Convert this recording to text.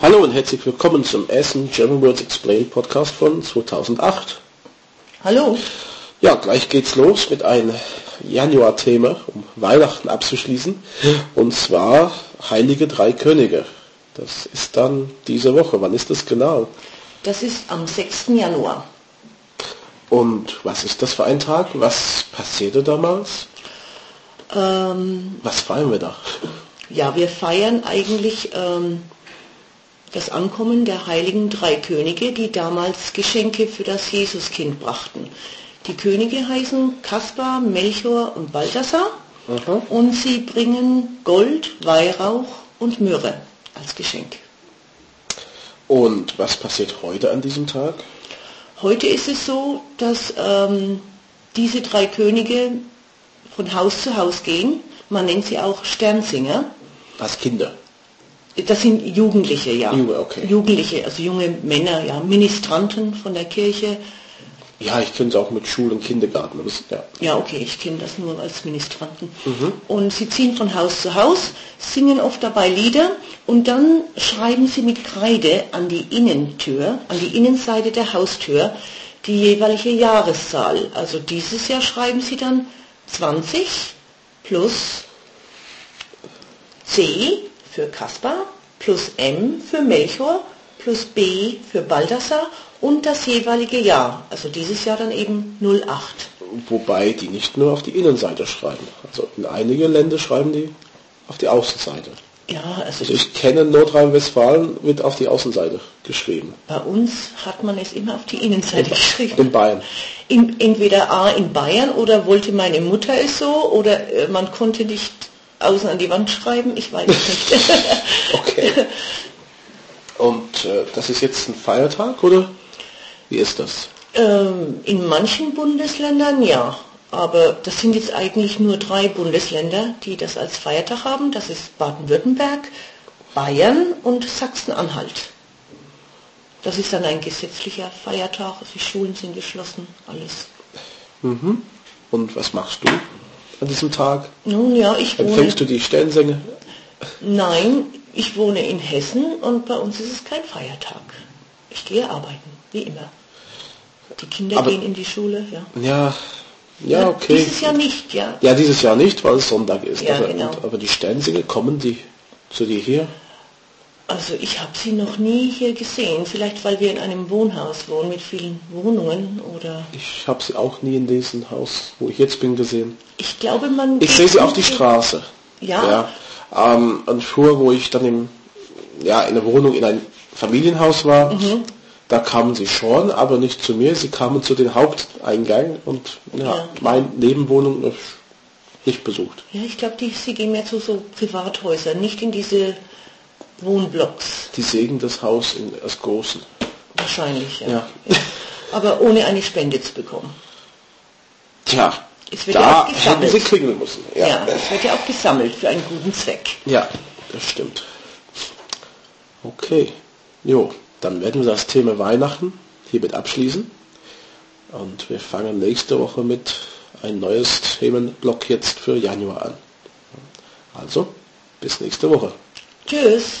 Hallo und herzlich willkommen zum ersten German Words Explained Podcast von 2008. Hallo. Ja, gleich geht's los mit einem Januar-Thema, um Weihnachten abzuschließen. Und zwar Heilige Drei Könige. Das ist dann diese Woche. Wann ist das genau? Das ist am 6. Januar. Und was ist das für ein Tag? Was passierte damals? Ähm, Was feiern wir da? ja, wir feiern eigentlich ähm, das Ankommen der heiligen drei Könige, die damals Geschenke für das Jesuskind brachten. Die Könige heißen Kaspar, Melchior und Balthasar Aha. und sie bringen Gold, Weihrauch und Myrrhe als Geschenk. Und was passiert heute an diesem Tag? Heute ist es so, dass ähm, diese drei Könige von Haus zu Haus gehen. Man nennt sie auch Sternsinger. Als Kinder. Das sind Jugendliche, ja. Junge, okay. Jugendliche, also junge Männer, ja, Ministranten von der Kirche. Ja, ich kenne es auch mit Schule und Kindergarten. Es, ja. Ja, okay, ich kenne das nur als Ministranten. Und sie ziehen von Haus zu Haus, singen oft dabei Lieder und dann schreiben sie mit Kreide an die Innentür, an die Innenseite der Haustür, die jeweilige Jahreszahl. Also dieses Jahr schreiben sie dann 20 plus C für Kaspar, plus M für Melchior, plus B für Balthasar und das jeweilige Jahr. Also dieses Jahr dann eben 08. Wobei die nicht nur auf die Innenseite schreiben. Also in einigen Ländern schreiben die auf die Außenseite. Ja, also Also ich kenne Nordrhein-Westfalen wird auf die Außenseite geschrieben. bei uns hat man es immer auf die Innenseite geschrieben. In Bayern. In, entweder A in Bayern oder wollte meine Mutter es so oder äh, man konnte nicht außen an die Wand schreiben, ich weiß es nicht. Okay. Und äh, das ist jetzt ein Feiertag oder wie ist das? Ähm, in manchen Bundesländern ja, aber das sind jetzt eigentlich nur drei Bundesländer, die das als Feiertag haben. Das ist Baden-Württemberg, Bayern und Sachsen-Anhalt. Das ist dann ein gesetzlicher Feiertag, also die Schulen sind geschlossen, alles. Mhm. Und was machst du an diesem Tag? Nun ja, ich wohne... Empfängst du die Sternsänger? Nein, ich wohne in Hessen und bei uns ist es kein Feiertag. Ich gehe arbeiten, wie immer. Die Kinder Aber- gehen in die Schule, ja. Ja, ja, okay. Dieses Jahr nicht, ja. Ja, dieses Jahr nicht, weil es Sonntag ist. Ja, aber, genau. und, aber die Sternsinger, kommen die zu dir hier? Also ich habe sie noch nie hier gesehen. Vielleicht weil wir in einem Wohnhaus wohnen mit vielen Wohnungen oder Ich habe sie auch nie in diesem Haus, wo ich jetzt bin, gesehen. ich glaube man. Ich sehe sie auf die Straße. Ja. ja. Ähm, und früher, wo ich dann im, ja, in der Wohnung in ein Familienhaus war, Mhm. da kamen sie schon, aber nicht zu mir. Sie kamen zu den Haupteingang und ja, Ja. meine Nebenwohnung nicht besucht. Ja, ich glaube, die- sie gehen mehr zu so Privathäusern, nicht in diese Wohnblocks. Die sägen das Haus in, als Großen. Wahrscheinlich, ja. Ja. Aber ohne eine Spende zu bekommen. Tja, Es wird ja da auch hätten gesammelt. sie klingeln müssen. Ja. Ja. es wird ja auch gesammelt für einen guten Zweck. ja, das stimmt. Okay, jo, dann werden wir das Thema Weihnachten hiermit abschließen. Und wir fangen nächste Woche mit ein neues Themenblock jetzt für Januar an. Also, bis nächste Woche. Tschüss.